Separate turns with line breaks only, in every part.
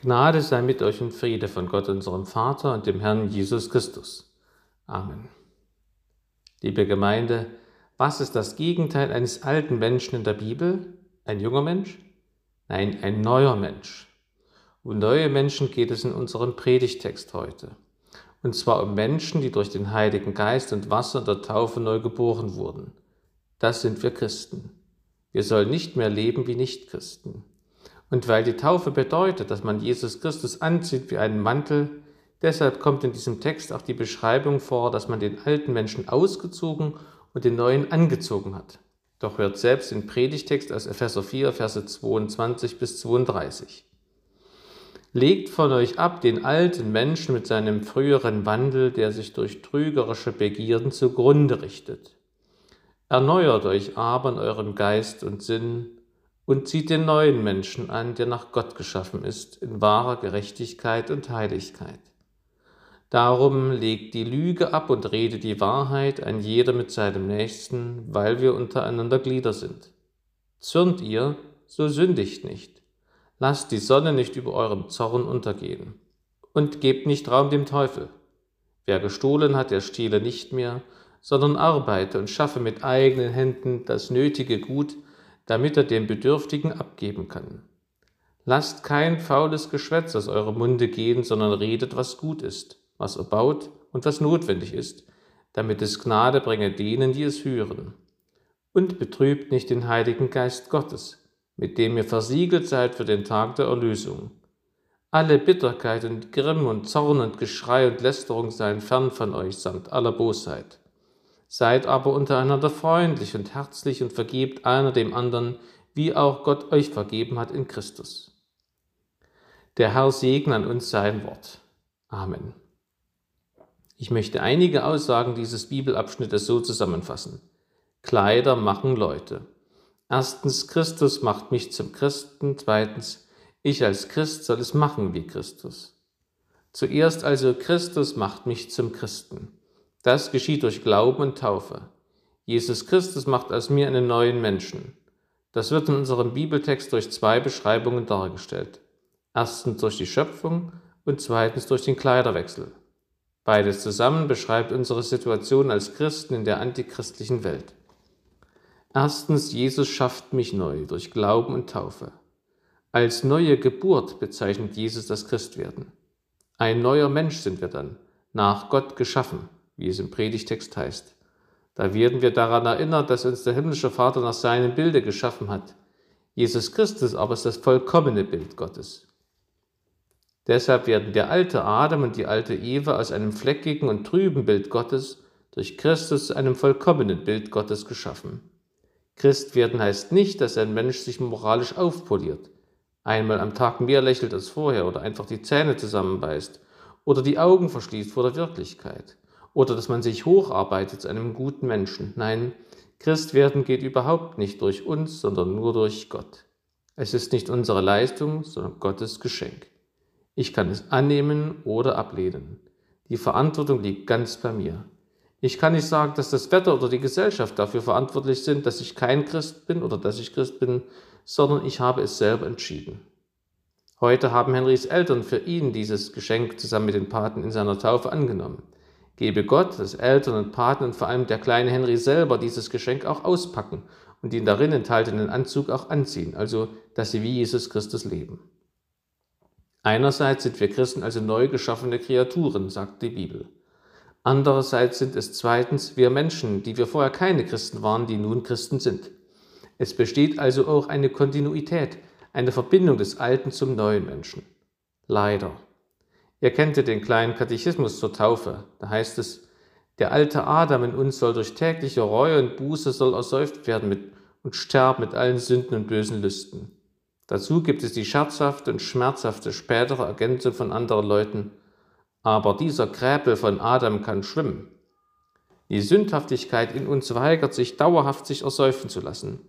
Gnade sei mit euch und Friede von Gott, unserem Vater und dem Herrn Jesus Christus. Amen. Liebe Gemeinde, was ist das Gegenteil eines alten Menschen in der Bibel? Ein junger Mensch? Nein, ein neuer Mensch. Um neue Menschen geht es in unserem Predigtext heute. Und zwar um Menschen, die durch den Heiligen Geist und Wasser der Taufe neu geboren wurden. Das sind wir Christen. Wir sollen nicht mehr leben wie Nichtchristen. Und weil die Taufe bedeutet, dass man Jesus Christus anzieht wie einen Mantel, deshalb kommt in diesem Text auch die Beschreibung vor, dass man den alten Menschen ausgezogen und den neuen angezogen hat. Doch hört selbst den Predigtext aus Epheser 4, Verse 22 bis 32. Legt von euch ab den alten Menschen mit seinem früheren Wandel, der sich durch trügerische Begierden zugrunde richtet. Erneuert euch aber in eurem Geist und Sinn und zieht den neuen Menschen an, der nach Gott geschaffen ist, in wahrer Gerechtigkeit und Heiligkeit. Darum legt die Lüge ab und redet die Wahrheit, ein jeder mit seinem Nächsten, weil wir untereinander Glieder sind. Zürnt ihr, so sündigt nicht. Lasst die Sonne nicht über eurem Zorn untergehen. Und gebt nicht Raum dem Teufel. Wer gestohlen hat, der stehle nicht mehr, sondern arbeite und schaffe mit eigenen Händen das nötige Gut, damit er dem Bedürftigen abgeben kann. Lasst kein faules Geschwätz aus eurem Munde gehen, sondern redet, was gut ist, was erbaut und was notwendig ist, damit es Gnade bringe denen, die es hören. Und betrübt nicht den Heiligen Geist Gottes, mit dem ihr versiegelt seid für den Tag der Erlösung. Alle Bitterkeit und Grimm und Zorn und Geschrei und Lästerung seien fern von euch samt aller Bosheit. Seid aber untereinander freundlich und herzlich und vergebt einer dem anderen, wie auch Gott euch vergeben hat in Christus. Der Herr segne an uns sein Wort. Amen. Ich möchte einige Aussagen dieses Bibelabschnittes so zusammenfassen. Kleider machen Leute. Erstens, Christus macht mich zum Christen. Zweitens, ich als Christ soll es machen wie Christus. Zuerst also, Christus macht mich zum Christen. Das geschieht durch Glauben und Taufe. Jesus Christus macht aus mir einen neuen Menschen. Das wird in unserem Bibeltext durch zwei Beschreibungen dargestellt. Erstens durch die Schöpfung und zweitens durch den Kleiderwechsel. Beides zusammen beschreibt unsere Situation als Christen in der antichristlichen Welt. Erstens, Jesus schafft mich neu durch Glauben und Taufe. Als neue Geburt bezeichnet Jesus das Christwerden. Ein neuer Mensch sind wir dann, nach Gott geschaffen wie es im Predigtext heißt. Da werden wir daran erinnert, dass uns der himmlische Vater nach seinem Bilde geschaffen hat. Jesus Christus aber ist das vollkommene Bild Gottes. Deshalb werden der alte Adam und die alte Eva aus einem fleckigen und trüben Bild Gottes durch Christus zu einem vollkommenen Bild Gottes geschaffen. Christ werden heißt nicht, dass ein Mensch sich moralisch aufpoliert, einmal am Tag mehr lächelt als vorher oder einfach die Zähne zusammenbeißt oder die Augen verschließt vor der Wirklichkeit oder dass man sich hocharbeitet zu einem guten Menschen. Nein, Christwerden geht überhaupt nicht durch uns, sondern nur durch Gott. Es ist nicht unsere Leistung, sondern Gottes Geschenk. Ich kann es annehmen oder ablehnen. Die Verantwortung liegt ganz bei mir. Ich kann nicht sagen, dass das Wetter oder die Gesellschaft dafür verantwortlich sind, dass ich kein Christ bin oder dass ich Christ bin, sondern ich habe es selber entschieden. Heute haben Henrys Eltern für ihn dieses Geschenk zusammen mit den Paten in seiner Taufe angenommen gebe Gott, das Eltern und Paten und vor allem der kleine Henry selber dieses Geschenk auch auspacken und den darin enthaltenen Anzug auch anziehen, also dass sie wie Jesus Christus leben. Einerseits sind wir Christen also neu geschaffene Kreaturen, sagt die Bibel. Andererseits sind es zweitens wir Menschen, die wir vorher keine Christen waren, die nun Christen sind. Es besteht also auch eine Kontinuität, eine Verbindung des Alten zum neuen Menschen. Leider. Ihr kennt ja den kleinen Katechismus zur Taufe. Da heißt es, der alte Adam in uns soll durch tägliche Reue und Buße soll ersäuft werden mit, und sterben mit allen Sünden und bösen Lüsten. Dazu gibt es die scherzhafte und schmerzhafte spätere Ergänzung von anderen Leuten. Aber dieser Kräpel von Adam kann schwimmen. Die Sündhaftigkeit in uns weigert sich dauerhaft, sich ersäufen zu lassen.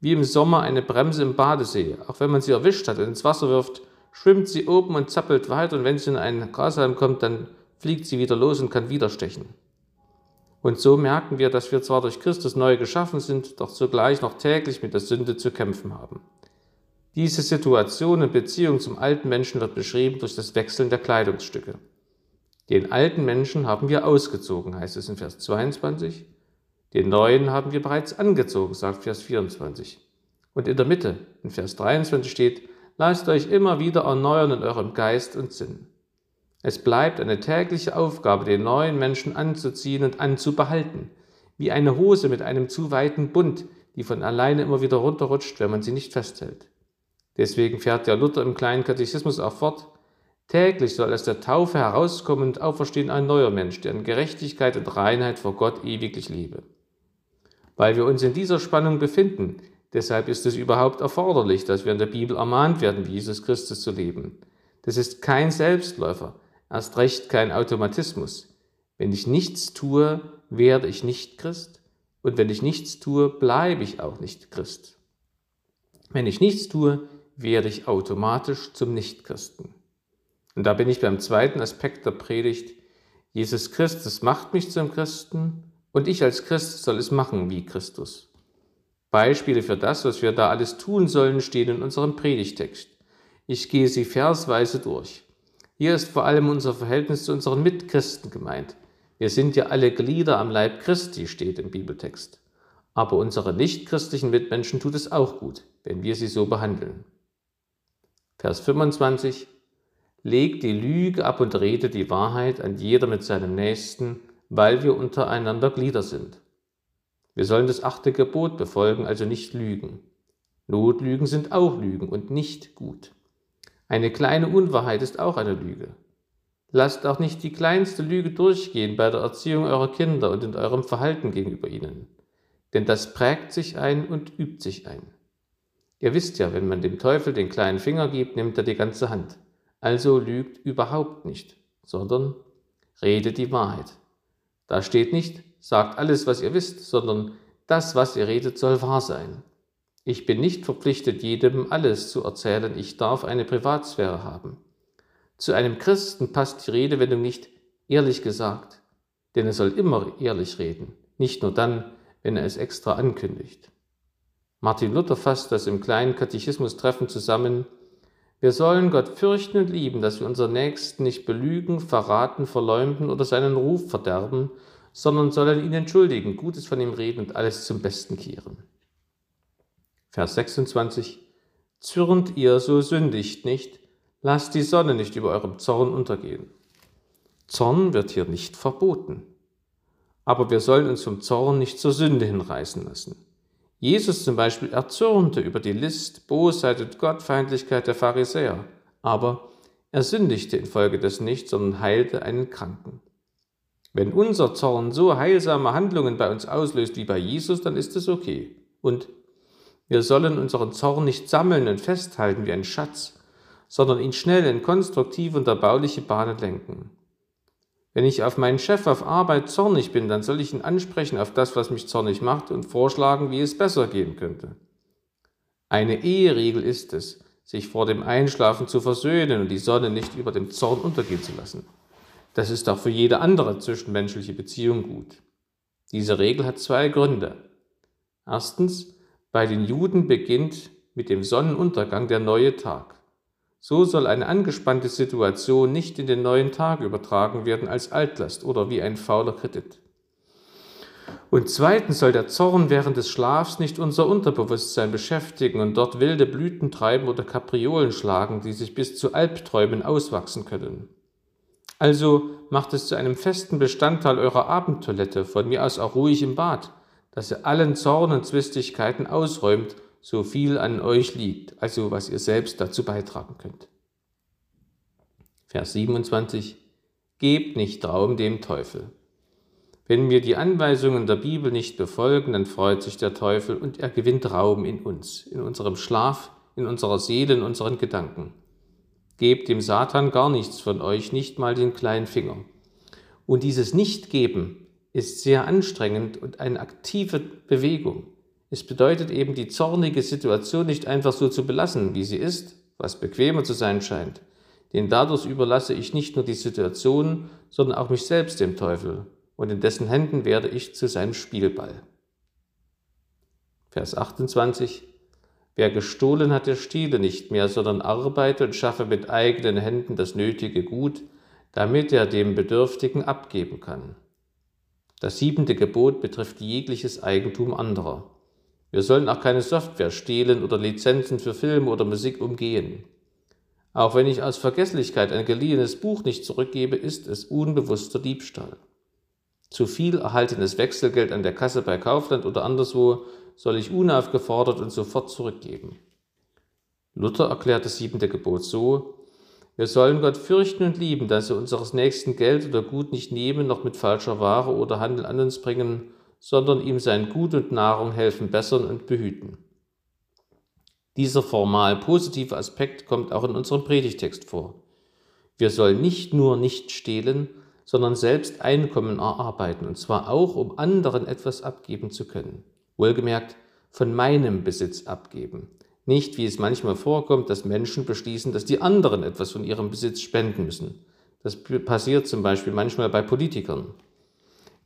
Wie im Sommer eine Bremse im Badesee. Auch wenn man sie erwischt hat und ins Wasser wirft, schwimmt sie oben und zappelt weiter und wenn sie in einen Grashalm kommt, dann fliegt sie wieder los und kann wieder stechen. Und so merken wir, dass wir zwar durch Christus neu geschaffen sind, doch zugleich noch täglich mit der Sünde zu kämpfen haben. Diese Situation in Beziehung zum alten Menschen wird beschrieben durch das Wechseln der Kleidungsstücke. Den alten Menschen haben wir ausgezogen, heißt es in Vers 22. Den neuen haben wir bereits angezogen, sagt Vers 24. Und in der Mitte, in Vers 23 steht, lasst euch immer wieder erneuern in eurem Geist und Sinn. Es bleibt eine tägliche Aufgabe, den neuen Menschen anzuziehen und anzubehalten, wie eine Hose mit einem zu weiten Bund, die von alleine immer wieder runterrutscht, wenn man sie nicht festhält. Deswegen fährt der Luther im kleinen Katechismus auch fort, täglich soll aus der Taufe herauskommen und auferstehen ein neuer Mensch, der in Gerechtigkeit und Reinheit vor Gott ewiglich lebe. Weil wir uns in dieser Spannung befinden, deshalb ist es überhaupt erforderlich, dass wir in der Bibel ermahnt werden, wie Jesus Christus zu leben. Das ist kein Selbstläufer, erst recht kein Automatismus. Wenn ich nichts tue, werde ich nicht Christ und wenn ich nichts tue, bleibe ich auch nicht Christ. Wenn ich nichts tue, werde ich automatisch zum Nichtchristen. Und da bin ich beim zweiten Aspekt der Predigt. Jesus Christus macht mich zum Christen und ich als Christ soll es machen wie Christus. Beispiele für das, was wir da alles tun sollen, stehen in unserem Predigtext. Ich gehe sie versweise durch. Hier ist vor allem unser Verhältnis zu unseren Mitchristen gemeint. Wir sind ja alle Glieder am Leib Christi, steht im Bibeltext. Aber unsere nichtchristlichen Mitmenschen tut es auch gut, wenn wir sie so behandeln. Vers 25 Legt die Lüge ab und redet die Wahrheit an jeder mit seinem Nächsten, weil wir untereinander Glieder sind. Wir sollen das achte Gebot befolgen, also nicht lügen. Notlügen sind auch Lügen und nicht gut. Eine kleine Unwahrheit ist auch eine Lüge. Lasst auch nicht die kleinste Lüge durchgehen bei der Erziehung eurer Kinder und in eurem Verhalten gegenüber ihnen. Denn das prägt sich ein und übt sich ein. Ihr wisst ja, wenn man dem Teufel den kleinen Finger gibt, nimmt er die ganze Hand. Also lügt überhaupt nicht, sondern redet die Wahrheit. Da steht nicht, sagt alles, was ihr wisst, sondern das, was ihr redet, soll wahr sein. Ich bin nicht verpflichtet, jedem alles zu erzählen, ich darf eine Privatsphäre haben. Zu einem Christen passt die Redewendung nicht ehrlich gesagt, denn er soll immer ehrlich reden, nicht nur dann, wenn er es extra ankündigt. Martin Luther fasst das im kleinen Katechismus-Treffen zusammen, wir sollen Gott fürchten und lieben, dass wir unseren Nächsten nicht belügen, verraten, verleumden oder seinen Ruf verderben, sondern sollen ihn entschuldigen, Gutes von ihm reden und alles zum Besten kehren. Vers 26 Zürnt ihr, so sündigt nicht, lasst die Sonne nicht über eurem Zorn untergehen. Zorn wird hier nicht verboten. Aber wir sollen uns vom Zorn nicht zur Sünde hinreißen lassen. Jesus zum Beispiel erzürnte über die List, Bosheit und Gottfeindlichkeit der Pharisäer, aber er sündigte infolgedessen nicht, sondern heilte einen Kranken. Wenn unser Zorn so heilsame Handlungen bei uns auslöst wie bei Jesus, dann ist es okay. Und wir sollen unseren Zorn nicht sammeln und festhalten wie ein Schatz, sondern ihn schnell in konstruktive und erbauliche Bahnen lenken. Wenn ich auf meinen Chef auf Arbeit zornig bin, dann soll ich ihn ansprechen auf das, was mich zornig macht und vorschlagen, wie es besser gehen könnte. Eine Eheregel ist es, sich vor dem Einschlafen zu versöhnen und die Sonne nicht über dem Zorn untergehen zu lassen. Das ist auch für jede andere zwischenmenschliche Beziehung gut. Diese Regel hat zwei Gründe. Erstens, bei den Juden beginnt mit dem Sonnenuntergang der neue Tag. So soll eine angespannte Situation nicht in den neuen Tag übertragen werden als Altlast oder wie ein fauler Kredit. Und zweitens soll der Zorn während des Schlafs nicht unser Unterbewusstsein beschäftigen und dort wilde Blüten treiben oder Kapriolen schlagen, die sich bis zu Albträumen auswachsen können. Also macht es zu einem festen Bestandteil eurer Abendtoilette, von mir aus auch ruhig im Bad, dass ihr allen Zorn und Zwistigkeiten ausräumt so viel an euch liegt, also was ihr selbst dazu beitragen könnt. Vers 27. Gebt nicht Raum dem Teufel. Wenn wir die Anweisungen der Bibel nicht befolgen, dann freut sich der Teufel und er gewinnt Raum in uns, in unserem Schlaf, in unserer Seele, in unseren Gedanken. Gebt dem Satan gar nichts von euch, nicht mal den kleinen Finger. Und dieses Nichtgeben ist sehr anstrengend und eine aktive Bewegung. Es bedeutet eben, die zornige Situation nicht einfach so zu belassen, wie sie ist, was bequemer zu sein scheint. Denn dadurch überlasse ich nicht nur die Situation, sondern auch mich selbst dem Teufel, und in dessen Händen werde ich zu seinem Spielball. Vers 28. Wer gestohlen hat, der stehle nicht mehr, sondern arbeite und schaffe mit eigenen Händen das nötige Gut, damit er dem Bedürftigen abgeben kann. Das siebente Gebot betrifft jegliches Eigentum anderer. Wir sollen auch keine Software stehlen oder Lizenzen für Filme oder Musik umgehen. Auch wenn ich aus Vergesslichkeit ein geliehenes Buch nicht zurückgebe, ist es unbewusster Diebstahl. Zu viel erhaltenes Wechselgeld an der Kasse bei Kaufland oder anderswo soll ich unaufgefordert und sofort zurückgeben. Luther erklärt das siebente Gebot so, wir sollen Gott fürchten und lieben, dass wir unseres nächsten Geld oder Gut nicht nehmen, noch mit falscher Ware oder Handel an uns bringen, sondern ihm sein Gut und Nahrung helfen bessern und behüten. Dieser formal positive Aspekt kommt auch in unserem Predigtext vor. Wir sollen nicht nur nicht stehlen, sondern selbst Einkommen erarbeiten, und zwar auch, um anderen etwas abgeben zu können. Wohlgemerkt, von meinem Besitz abgeben. Nicht, wie es manchmal vorkommt, dass Menschen beschließen, dass die anderen etwas von ihrem Besitz spenden müssen. Das passiert zum Beispiel manchmal bei Politikern.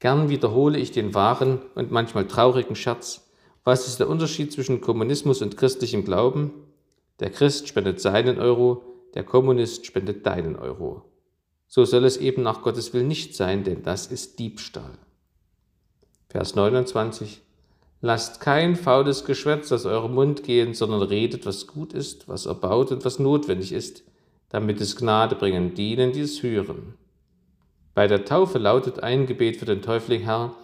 Gern wiederhole ich den wahren und manchmal traurigen Scherz. Was ist der Unterschied zwischen Kommunismus und christlichem Glauben? Der Christ spendet seinen Euro, der Kommunist spendet deinen Euro. So soll es eben nach Gottes Willen nicht sein, denn das ist Diebstahl. Vers 29. Lasst kein faules Geschwätz aus eurem Mund gehen, sondern redet, was gut ist, was erbaut und was notwendig ist, damit es Gnade bringen, dienen, die es hören. Bei der Taufe lautet ein Gebet für den Täufling, Herr,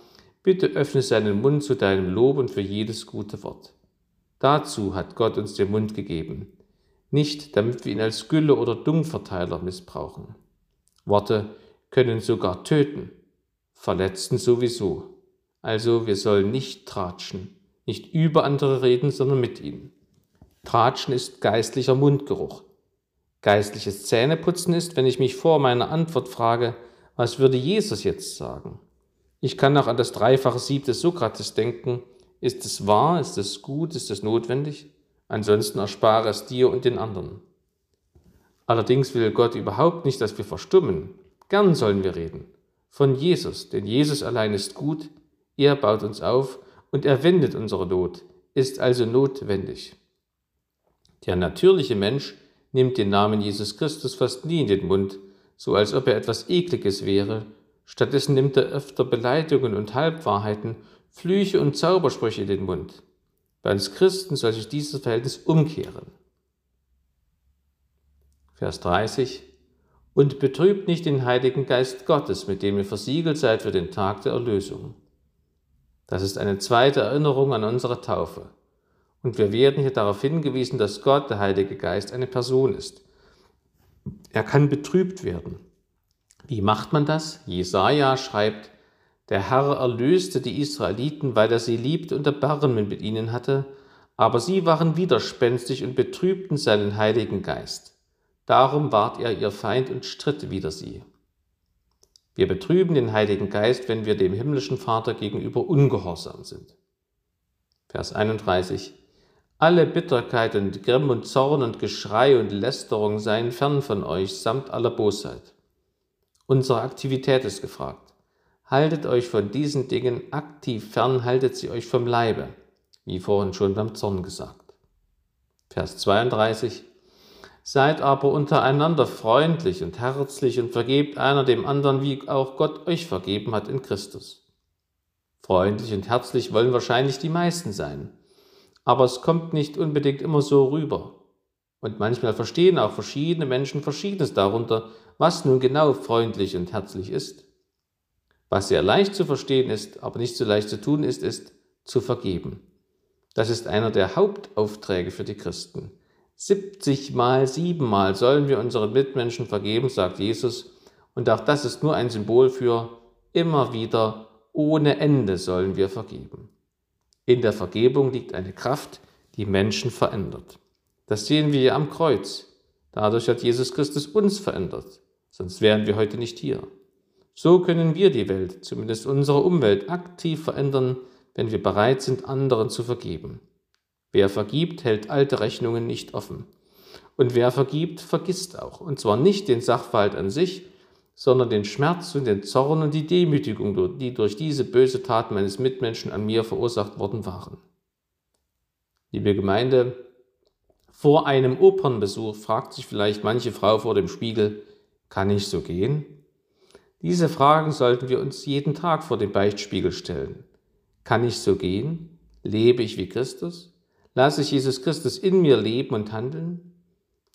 bitte öffne seinen Mund zu deinem Lob und für jedes gute Wort. Dazu hat Gott uns den Mund gegeben, nicht damit wir ihn als Gülle oder Dummverteiler missbrauchen. Worte können sogar töten, verletzen sowieso. Also wir sollen nicht tratschen, nicht über andere reden, sondern mit ihnen. Tratschen ist geistlicher Mundgeruch. Geistliches Zähneputzen ist, wenn ich mich vor meiner Antwort frage, was würde Jesus jetzt sagen? Ich kann auch an das dreifache Sieb des Sokrates denken. Ist es wahr? Ist es gut? Ist es notwendig? Ansonsten erspare es dir und den anderen. Allerdings will Gott überhaupt nicht, dass wir verstummen. Gern sollen wir reden. Von Jesus, denn Jesus allein ist gut, er baut uns auf und er wendet unsere Not, ist also notwendig. Der natürliche Mensch nimmt den Namen Jesus Christus fast nie in den Mund, so als ob er etwas Ekliges wäre. Stattdessen nimmt er öfter Beleidigungen und Halbwahrheiten, Flüche und Zaubersprüche in den Mund. Bei uns Christen soll sich dieses Verhältnis umkehren. Vers 30. Und betrübt nicht den Heiligen Geist Gottes, mit dem ihr versiegelt seid für den Tag der Erlösung. Das ist eine zweite Erinnerung an unsere Taufe. Und wir werden hier darauf hingewiesen, dass Gott, der Heilige Geist, eine Person ist. Er kann betrübt werden. Wie macht man das? Jesaja schreibt, der Herr erlöste die Israeliten, weil er sie liebte und Erbarmen mit ihnen hatte, aber sie waren widerspenstig und betrübten seinen Heiligen Geist. Darum ward er ihr Feind und stritt wider sie. Wir betrüben den Heiligen Geist, wenn wir dem himmlischen Vater gegenüber ungehorsam sind. Vers 31. Alle Bitterkeit und Grimm und Zorn und Geschrei und Lästerung seien fern von euch, samt aller Bosheit. Unsere Aktivität ist gefragt. Haltet euch von diesen Dingen aktiv fern, haltet sie euch vom Leibe, wie vorhin schon beim Zorn gesagt. Vers 32. Seid aber untereinander freundlich und herzlich und vergebt einer dem anderen, wie auch Gott euch vergeben hat in Christus. Freundlich und herzlich wollen wahrscheinlich die meisten sein, aber es kommt nicht unbedingt immer so rüber. Und manchmal verstehen auch verschiedene Menschen Verschiedenes darunter, was nun genau freundlich und herzlich ist. Was sehr leicht zu verstehen ist, aber nicht so leicht zu tun ist, ist zu vergeben. Das ist einer der Hauptaufträge für die Christen. 70 mal, 7 mal sollen wir unseren Mitmenschen vergeben, sagt Jesus. Und auch das ist nur ein Symbol für immer wieder, ohne Ende sollen wir vergeben. In der Vergebung liegt eine Kraft, die Menschen verändert. Das sehen wir ja am Kreuz. Dadurch hat Jesus Christus uns verändert, sonst wären wir heute nicht hier. So können wir die Welt, zumindest unsere Umwelt, aktiv verändern, wenn wir bereit sind, anderen zu vergeben. Wer vergibt, hält alte Rechnungen nicht offen. Und wer vergibt, vergisst auch. Und zwar nicht den Sachverhalt an sich, sondern den Schmerz und den Zorn und die Demütigung, die durch diese böse Tat meines Mitmenschen an mir verursacht worden waren. Liebe Gemeinde, Vor einem Opernbesuch fragt sich vielleicht manche Frau vor dem Spiegel, kann ich so gehen? Diese Fragen sollten wir uns jeden Tag vor dem Beichtspiegel stellen. Kann ich so gehen? Lebe ich wie Christus? Lasse ich Jesus Christus in mir leben und handeln?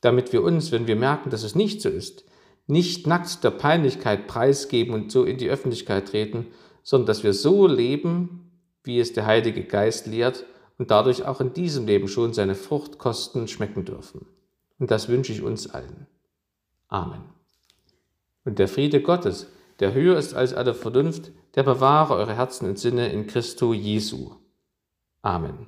Damit wir uns, wenn wir merken, dass es nicht so ist, nicht nackt der Peinlichkeit preisgeben und so in die Öffentlichkeit treten, sondern dass wir so leben, wie es der Heilige Geist lehrt und dadurch auch in diesem Leben schon seine Fruchtkosten schmecken dürfen. Und das wünsche ich uns allen. Amen. Und der Friede Gottes, der höher ist als alle Vernunft, der bewahre eure Herzen und Sinne in Christo Jesu. Amen.